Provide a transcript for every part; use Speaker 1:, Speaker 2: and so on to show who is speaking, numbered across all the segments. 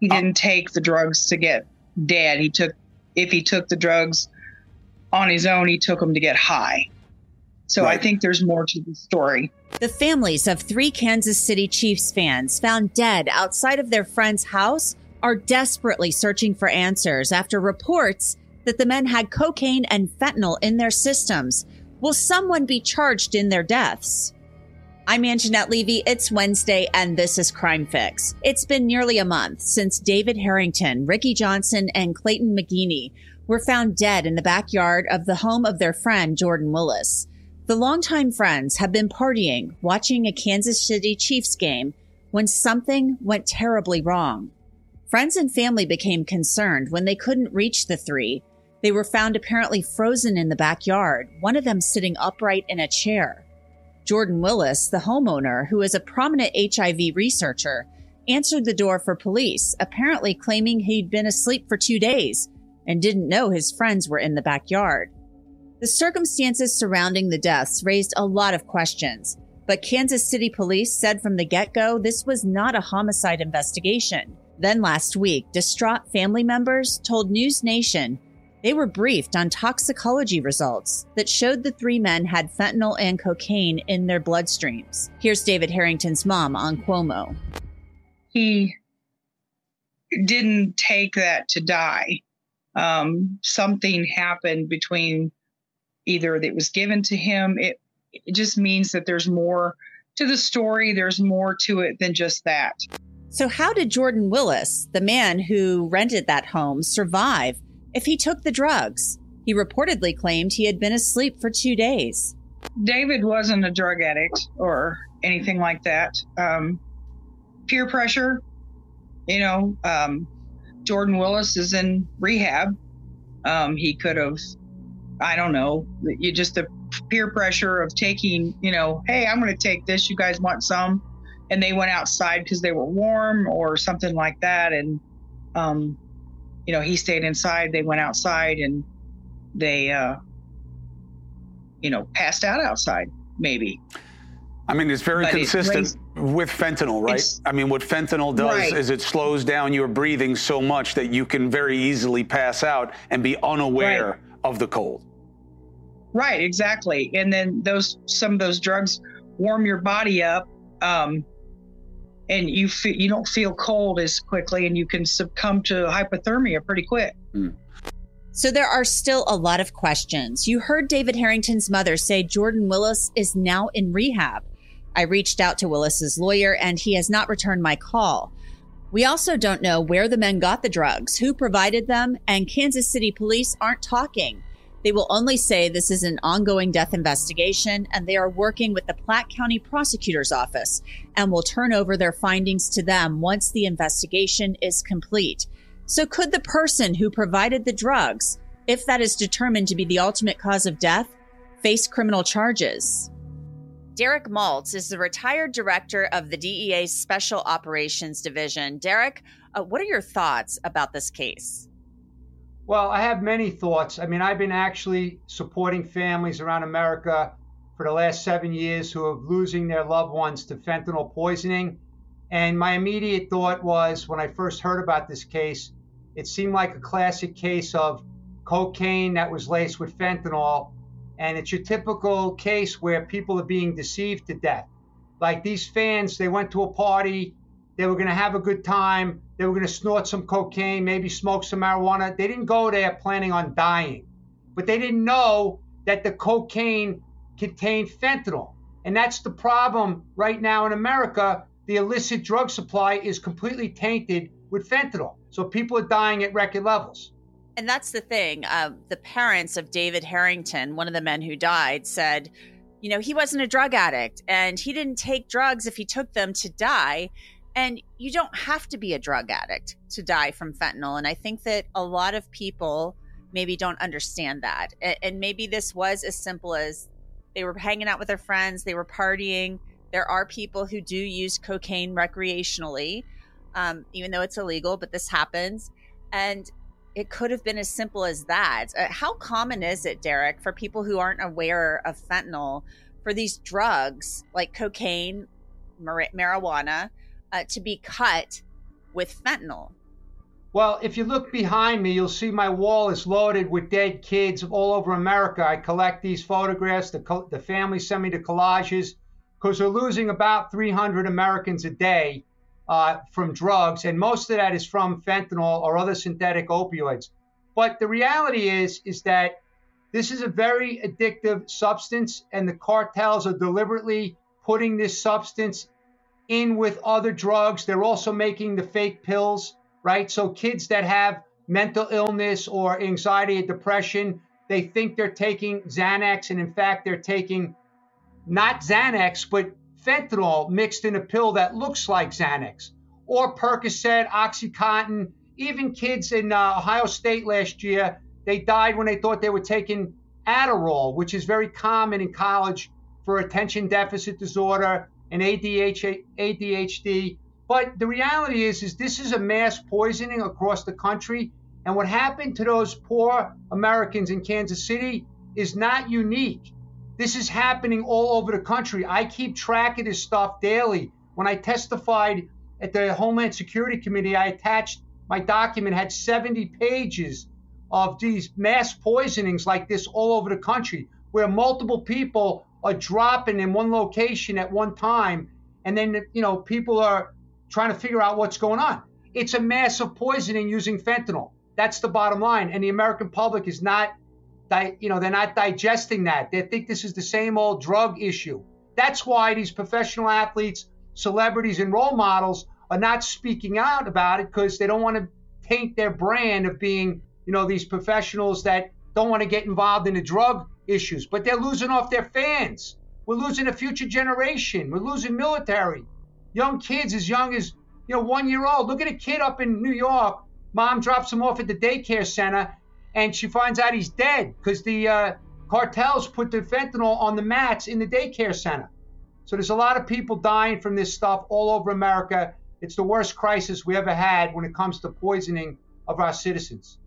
Speaker 1: He uh, didn't take the drugs to get dead. He took, if he took the drugs on his own, he took them to get high. So I think there's more to the story.
Speaker 2: The families of three Kansas City Chiefs fans found dead outside of their friend's house are desperately searching for answers after reports that the men had cocaine and fentanyl in their systems. Will someone be charged in their deaths? I'm Angenette Levy. It's Wednesday, and this is Crime Fix. It's been nearly a month since David Harrington, Ricky Johnson, and Clayton McGeeney were found dead in the backyard of the home of their friend Jordan Willis. The longtime friends have been partying, watching a Kansas City Chiefs game when something went terribly wrong. Friends and family became concerned when they couldn't reach the three. They were found apparently frozen in the backyard, one of them sitting upright in a chair. Jordan Willis, the homeowner, who is a prominent HIV researcher, answered the door for police, apparently claiming he'd been asleep for two days and didn't know his friends were in the backyard. The circumstances surrounding the deaths raised a lot of questions, but Kansas City police said from the get go this was not a homicide investigation. Then last week, distraught family members told News Nation they were briefed on toxicology results that showed the three men had fentanyl and cocaine in their bloodstreams. Here's David Harrington's mom on Cuomo.
Speaker 1: He didn't take that to die. Um, something happened between either that was given to him. It, it just means that there's more to the story. There's more to it than just that.
Speaker 2: So, how did Jordan Willis, the man who rented that home, survive if he took the drugs? He reportedly claimed he had been asleep for two days.
Speaker 1: David wasn't a drug addict or anything like that. Um, peer pressure, you know, um, Jordan Willis is in rehab. Um, he could have, I don't know, you just the peer pressure of taking, you know, hey, I'm going to take this. You guys want some? And they went outside because they were warm or something like that. And, um, you know, he stayed inside. They went outside and they, uh, you know, passed out outside, maybe.
Speaker 3: I mean, it's very
Speaker 1: But it
Speaker 3: consistent
Speaker 1: raised-
Speaker 3: with fentanyl, right? I mean, what fentanyl does
Speaker 1: Right.
Speaker 3: is it slows down your breathing so much that you can very easily pass out and be unaware
Speaker 1: Right.
Speaker 3: of the cold.
Speaker 1: Right, exactly. And then those some of those drugs warm your body up, um, and you feel you don't feel cold as quickly, and you can succumb to hypothermia pretty quick. Hmm.
Speaker 2: So, there are still a lot of questions. You heard David Harrington's mother say Jordan Willis is now in rehab. I reached out to Willis's lawyer and he has not returned my call. We also don't know where the men got the drugs, who provided them, and Kansas City police aren't talking. They will only say this is an ongoing death investigation and they are working with the Platte County Prosecutor's Office and will turn over their findings to them once the investigation is complete. So, could the person who provided the drugs, if that is determined to be the ultimate cause of death, face criminal charges? Derek Maltz is the retired director of the DEA's Special Operations Division. Derek, uh, what are your thoughts about this case?
Speaker 4: Well, I have many thoughts. I mean, I've been actually supporting families around America for the last seven years who are losing their loved ones to fentanyl poisoning. And my immediate thought was when I first heard about this case, it seemed like a classic case of cocaine that was laced with fentanyl. And it's your typical case where people are being deceived to death. Like these fans, they went to a party, they were going to have a good time. They were going to snort some cocaine, maybe smoke some marijuana. They didn't go there planning on dying, but they didn't know that the cocaine contained fentanyl. And that's the problem right now in America. The illicit drug supply is completely tainted with fentanyl. So people are dying at record levels.
Speaker 2: And that's the thing. Uh, the parents of David Harrington, one of the men who died, said, you know, he wasn't a drug addict and he didn't take drugs if he took them to die. And you don't have to be a drug addict to die from fentanyl. And I think that a lot of people maybe don't understand that. And maybe this was as simple as they were hanging out with their friends, they were partying. There are people who do use cocaine recreationally, um, even though it's illegal, but this happens. And it could have been as simple as that. Uh, how common is it, Derek, for people who aren't aware of fentanyl, for these drugs like cocaine, mar- marijuana, uh, to be cut with fentanyl?
Speaker 4: Well, if you look behind me, you'll see my wall is loaded with dead kids all over America. I collect these photographs. The, the family send me the collages because they're losing about 300 Americans a day uh, from drugs, and most of that is from fentanyl or other synthetic opioids. But the reality is, is that this is a very addictive substance, and the cartels are deliberately putting this substance in with other drugs. They're also making the fake pills, right? So kids that have mental illness or anxiety or depression, they think they're taking Xanax, and in fact, they're taking not Xanax, but fentanyl mixed in a pill that looks like Xanax, or Percocet, Oxycontin. Even kids in uh, Ohio State last year, they died when they thought they were taking Adderall, which is very common in college for attention deficit disorder and ADHD. But the reality is, is this is a mass poisoning across the country. And what happened to those poor Americans in Kansas City is not unique. This is happening all over the country. I keep track of this stuff daily. When I testified at the Homeland Security Committee, I attached my document had 70 pages of these mass poisonings like this all over the country where multiple people are dropping in one location at one time and then you know people are trying to figure out what's going on. It's a massive poisoning using fentanyl. That's the bottom line and the American public is not di- you know, they're not digesting that. They think this is the same old drug issue. That's why these professional athletes, celebrities, and role models are not speaking out about it because they don't want to taint their brand of being, you know, these professionals that don't want to get involved in the drug issues. But they're losing off their fans. We're losing a future generation. We're losing military. Young kids as young as, you know, one year old. Look at a kid up in New York. Mom drops him off at the daycare center and she finds out he's dead because the uh, cartels put the fentanyl on the mats in the daycare center. So there's a lot of people dying from this stuff all over America. It's the worst crisis we ever had when it comes to poisoning of our citizens.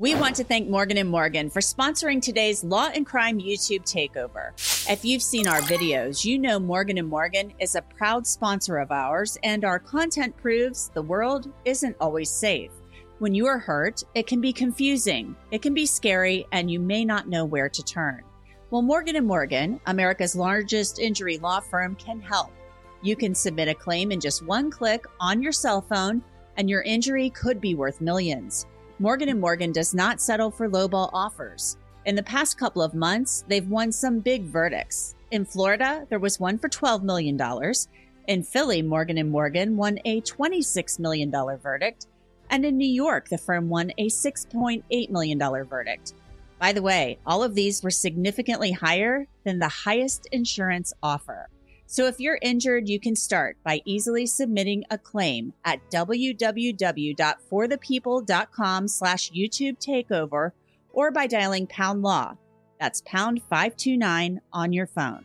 Speaker 2: We want to thank Morgan & Morgan for sponsoring today's Law and Crime YouTube takeover. If you've seen our videos, you know Morgan & Morgan is a proud sponsor of ours and our content proves the world isn't always safe. When you are hurt, it can be confusing, it can be scary, and you may not know where to turn. Well, Morgan & Morgan, America's largest injury law firm, can help. You can submit a claim in just one click on your cell phone, and your injury could be worth millions. Morgan & Morgan does not settle for lowball offers. In the past couple of months, they've won some big verdicts. In Florida, there was one for $12 million. In Philly, Morgan & Morgan won a $26 million verdict. And in New York, the firm won a $6.8 million verdict. By the way, all of these were significantly higher than the highest insurance offer. So if you're injured, you can start by easily submitting a claim at www.forthepeople.com slash YouTube takeover or by dialing pound law. That's pound 529 on your phone.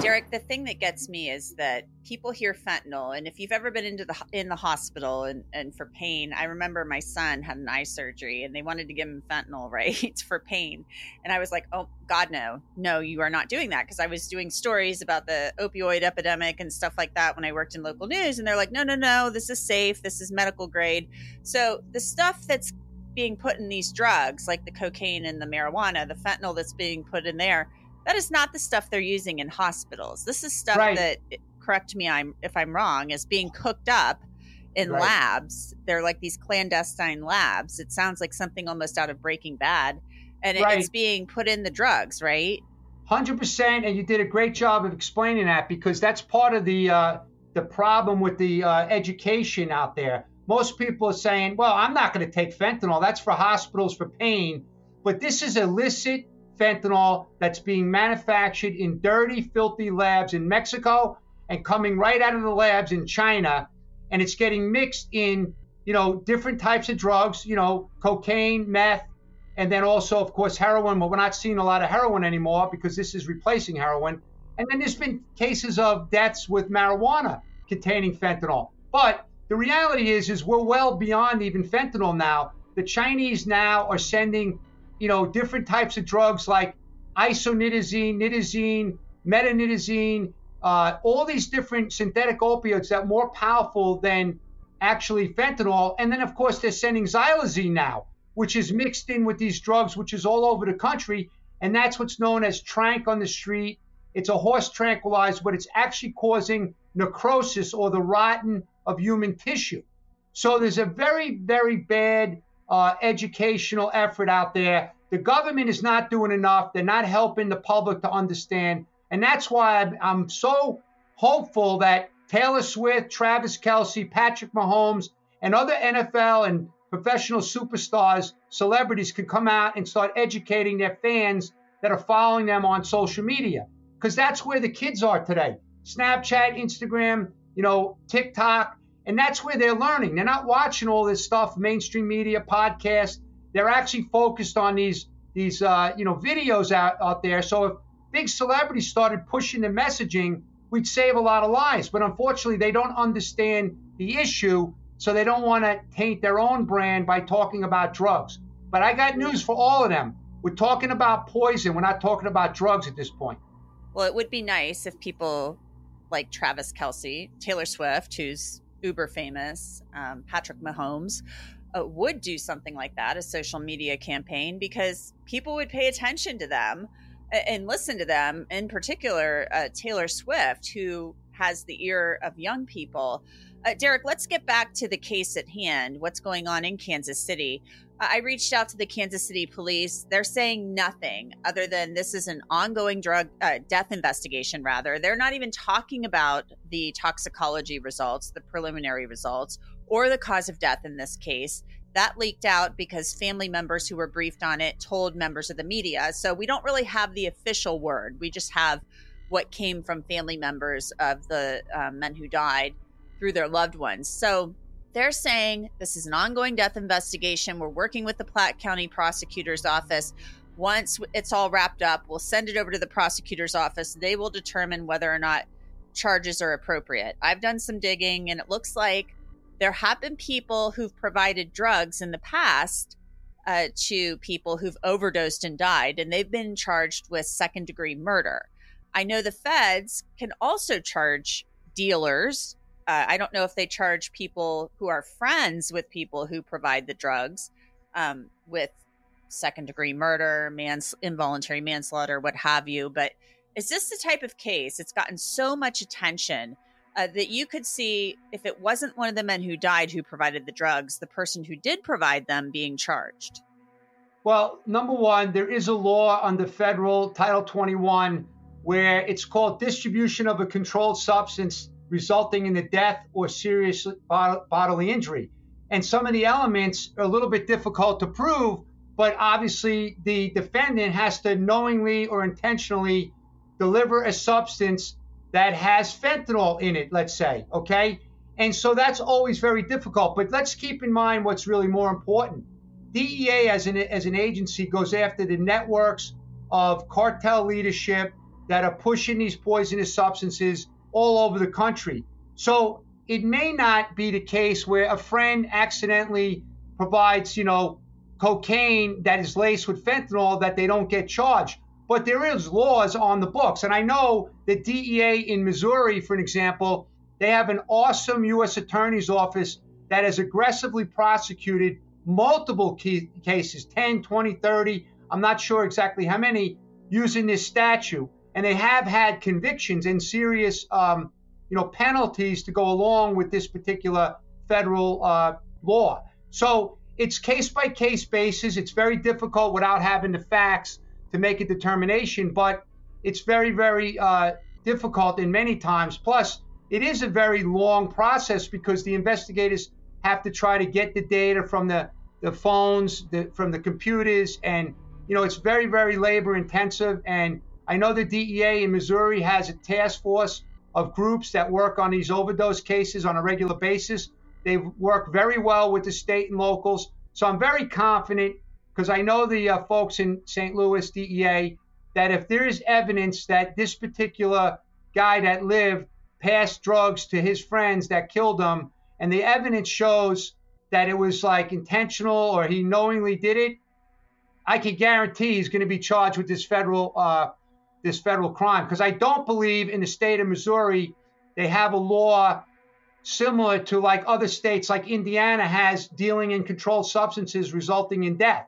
Speaker 2: Derek, the thing that gets me is that people hear fentanyl, and if you've ever been into the in the hospital and, and for pain, I remember my son had an eye surgery, and they wanted to give him fentanyl, right, for pain, and I was like, oh God, no, no, you are not doing that, because I was doing stories about the opioid epidemic and stuff like that when I worked in local news, and they're like, no, no, no, this is safe, this is medical grade. So the stuff that's being put in these drugs, like the cocaine and the marijuana, the fentanyl that's being put in there that is not the stuff they're using in hospitals. This is stuff right. that correct me I'm if I'm wrong is being cooked up in right. labs. They're like these clandestine labs. It sounds like something almost out of Breaking Bad, and right. it's being put in the drugs, right?
Speaker 4: Hundred percent, and you did a great job of explaining that because that's part of the uh, the problem with the uh, education out there. Most people are saying, "Well, I'm not going to take fentanyl. That's for hospitals for pain." But this is illicit fentanyl that's being manufactured in dirty, filthy labs in Mexico and coming right out of the labs in China. And it's getting mixed in, you know, different types of drugs, you know, cocaine, meth, and then also, of course, heroin. But we're not seeing a lot of heroin anymore because this is replacing heroin. And then there's been cases of deaths with marijuana containing fentanyl. But the reality is, is we're well beyond even fentanyl now. The Chinese now are sending you know, different types of drugs like isonitazine, nitazene, metonitazene, uh, all these different synthetic opioids that are more powerful than actually fentanyl. And then, of course, they're sending xylazine now, which is mixed in with these drugs, which is all over the country. And that's what's known as tranq on the street. It's a horse tranquilizer, but it's actually causing necrosis or the rotten of human tissue. So there's a very, very bad uh, educational effort out there. The government is not doing enough. They're not helping the public to understand. And that's why I'm, I'm so hopeful that Taylor Swift, Travis Kelce, Patrick Mahomes, and other NFL and professional superstars, celebrities can come out and start educating their fans that are following them on social media. Because that's where the kids are today. Snapchat, Instagram, you know, TikTok. And that's where they're learning. They're not watching all this stuff, mainstream media, podcasts. They're actually focused on these these uh, you know videos out, out there. So if big celebrities started pushing the messaging, we'd save a lot of lives. But unfortunately, they don't understand the issue, so they don't want to taint their own brand by talking about drugs. But I got news for all of them. We're talking about poison. We're not talking about drugs at this point.
Speaker 2: Well, it would be nice if people like Travis Kelce, Taylor Swift, who's uber famous, um, Patrick Mahomes, uh, would do something like that, a social media campaign, because people would pay attention to them and listen to them. In particular, uh, Taylor Swift, who has the ear of young people. Uh, Derek, let's get back to the case at hand. What's going on in Kansas City? I reached out to the Kansas City police. They're saying nothing other than this is an ongoing drug uh, death investigation, rather. They're not even talking about the toxicology results, the preliminary results, or the cause of death in this case. That leaked out because family members who were briefed on it told members of the media. So we don't really have the official word. We just have what came from family members of the uh, men who died through their loved ones. So they're saying this is an ongoing death investigation. We're working with the Platte County Prosecutor's Office. Once it's all wrapped up, we'll send it over to the prosecutor's office. They will determine whether or not charges are appropriate. I've done some digging, and it looks like there have been people who've provided drugs in the past uh, to people who've overdosed and died, and they've been charged with second degree murder. I know the feds can also charge dealers uh, I don't know if they charge people who are friends with people who provide the drugs um, with second degree murder, mans- involuntary manslaughter, what have you. But is this the type of case? It's gotten so much attention uh, that you could see if it wasn't one of the men who died who provided the drugs, the person who did provide them being charged.
Speaker 4: Well, number one, there is a law under federal Title 21 where it's called distribution of a controlled substance resulting in the death or serious bodily injury. And some of the elements are a little bit difficult to prove, but obviously the defendant has to knowingly or intentionally deliver a substance that has fentanyl in it, let's say, okay? And so that's always very difficult. But let's keep in mind what's really more important. DEA as an, as an agency goes after the networks of cartel leadership that are pushing these poisonous substances all over the country. So it may not be the case where a friend accidentally provides, you know, cocaine that is laced with fentanyl that they don't get charged. But there is laws on the books. And I know the DEA in Missouri, for an example, they have an awesome U.S. Attorney's Office that has aggressively prosecuted multiple cases 10, 20, 30. I'm not sure exactly how many using this statute and they have had convictions and serious, um, you know, penalties to go along with this particular federal uh, law. So it's case by case basis. It's very difficult without having the facts to make a determination, but it's very, very uh, difficult in many times. Plus, it is a very long process because the investigators have to try to get the data from the, the phones, the, from the computers, and you know it's very, very labor intensive and I know the DEA in Missouri has a task force of groups that work on these overdose cases on a regular basis. They work very well with the state and locals. So I'm very confident because I know the uh, folks in St. Louis DEA that if there is evidence that this particular guy that lived passed drugs to his friends that killed him, and the evidence shows that it was like intentional or he knowingly did it, I can guarantee he's going to be charged with this federal uh, this federal crime because I don't believe in the state of Missouri they have a law similar to like other states like Indiana has dealing in controlled substances resulting in death.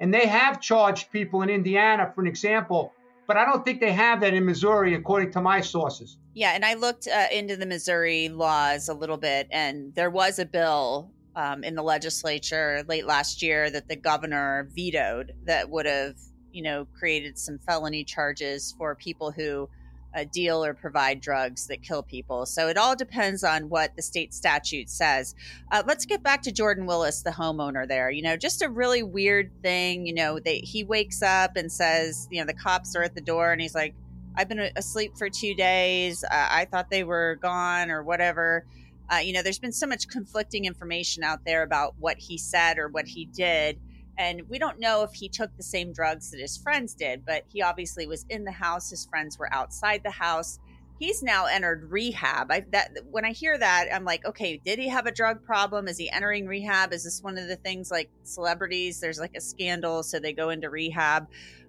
Speaker 4: And they have charged people in Indiana for an example, but I don't think they have that in Missouri according to my sources.
Speaker 2: Yeah, and I looked uh, into the Missouri laws a little bit and there was a bill um, in the legislature late last year that the governor vetoed that would have you know, created some felony charges for people who uh, deal or provide drugs that kill people. So it all depends on what the state statute says. Uh, let's get back to Jordan Willis, the homeowner there. You know, just a really weird thing. You know, they, he wakes up and says, you know, the cops are at the door, and he's like, "I've been asleep for two days. Uh, I thought they were gone or whatever." Uh, you know, there's been so much conflicting information out there about what he said or what he did. And we don't know if he took the same drugs that his friends did, but he obviously was in the house. His friends were outside the house. He's now entered rehab. I, that when I hear that, I'm like, okay, did he have a drug problem? Is he entering rehab? Is this one of the things like celebrities? There's like a scandal, so they go into rehab.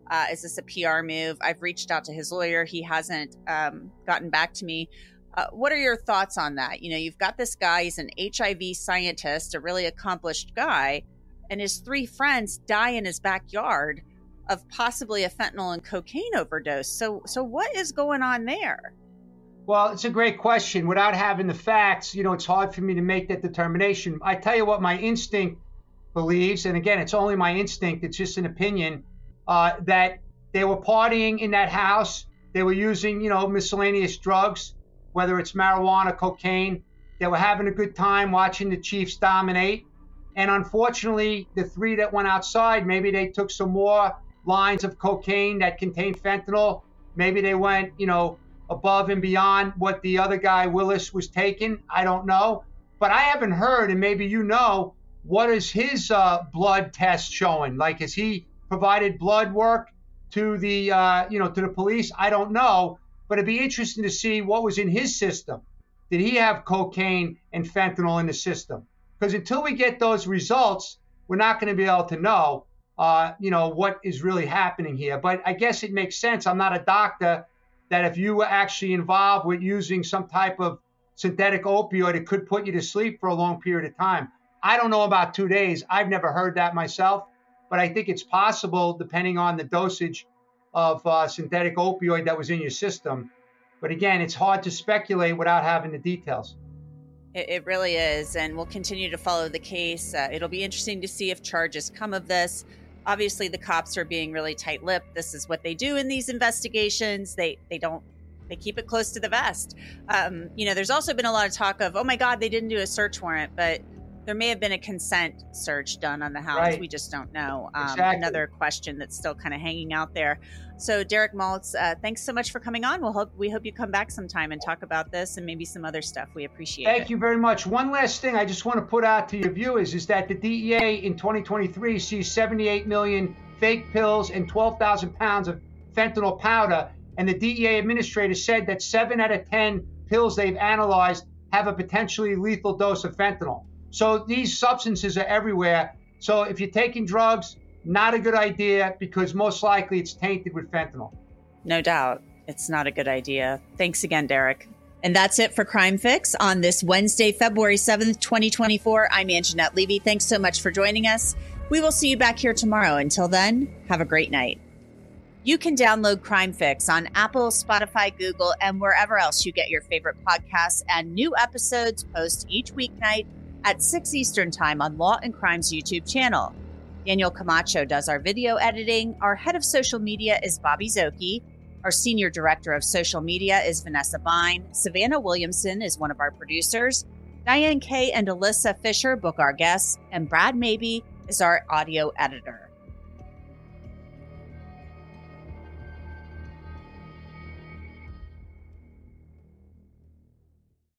Speaker 2: Uh, is this a PR move? I've reached out to his lawyer. He hasn't um, gotten back to me. Uh, what are your thoughts on that? You know, you've got this guy, he's an HIV scientist, a really accomplished guy and his three friends die in his backyard of possibly a fentanyl and cocaine overdose. So, so what is going on there?
Speaker 4: Well, it's a great question. Without having the facts, you know, it's hard for me to make that determination. I tell you what, my instinct believes, and again, it's only my instinct, it's just an opinion, uh, that they were partying in that house. They were using, you know, miscellaneous drugs, whether it's marijuana, cocaine. They were having a good time watching the Chiefs dominate. And unfortunately, the three that went outside, maybe they took some more lines of cocaine that contained fentanyl. Maybe they went, you know, above and beyond what the other guy, Willis, was taking. I don't know. But I haven't heard, and maybe you know, what is his uh, blood test showing? Like, has he provided blood work to the, uh, you know, to the police? I don't know. But it'd be interesting to see what was in his system. Did he have cocaine and fentanyl in the system? Because until we get those results, we're not going to be able to know, uh, you know, what is really happening here. But I guess it makes sense. I'm not a doctor. That if you were actually involved with using some type of synthetic opioid, it could put you to sleep for a long period of time. I don't know about two days. I've never heard that myself, but I think it's possible depending on the dosage of uh, synthetic opioid that was in your system. But again, it's hard to speculate without having the details.
Speaker 2: It, it really is. And we'll continue to follow the case. Uh, it'll be interesting to see if charges come of this. obviously the cops are being really tight-lipped. This is what they do in these investigations. They they don't they keep it close to the vest. Um, you know, there's also been a lot of talk of, oh my God, they didn't do a search warrant, but there may have been a consent search done on the house. Right. We just don't know. Um, exactly. Another question that's still kind of hanging out there. So, Derek Maltz, uh, thanks so much for coming on. We'll hope we hope you come back sometime and talk about this and maybe some other stuff. We appreciate
Speaker 4: Thank
Speaker 2: it.
Speaker 4: Thank you very much. One last thing I just want to put out to your viewers is that the DEA in 2023 sees 78 million fake pills and 12,000 pounds of fentanyl powder. And the DEA administrator said that seven out of 10 pills they've analyzed have a potentially lethal dose of fentanyl. So these substances are everywhere. So if you're taking drugs, not a good idea because most likely it's tainted with fentanyl.
Speaker 2: No doubt. It's not a good idea. Thanks again, Derek. And that's it for Crime Fix on this Wednesday, February 7th, 2024. I'm Angenette Levy. Thanks so much for joining us. We will see you back here tomorrow. Until then, have a great night. You can download Crime Fix on Apple, Spotify, Google, and wherever else you get your favorite podcasts. And new episodes post each weeknight at 6 Eastern Time on Law and Crime's YouTube channel. Daniel Camacho does our video editing. Our head of social media is Bobby Szoke. Our senior director of social media is Vanessa Bein. Savannah Williamson is one of our producers. Diane Kaye and Alyssa Fisher book our guests, and Brad Maybe is our audio editor.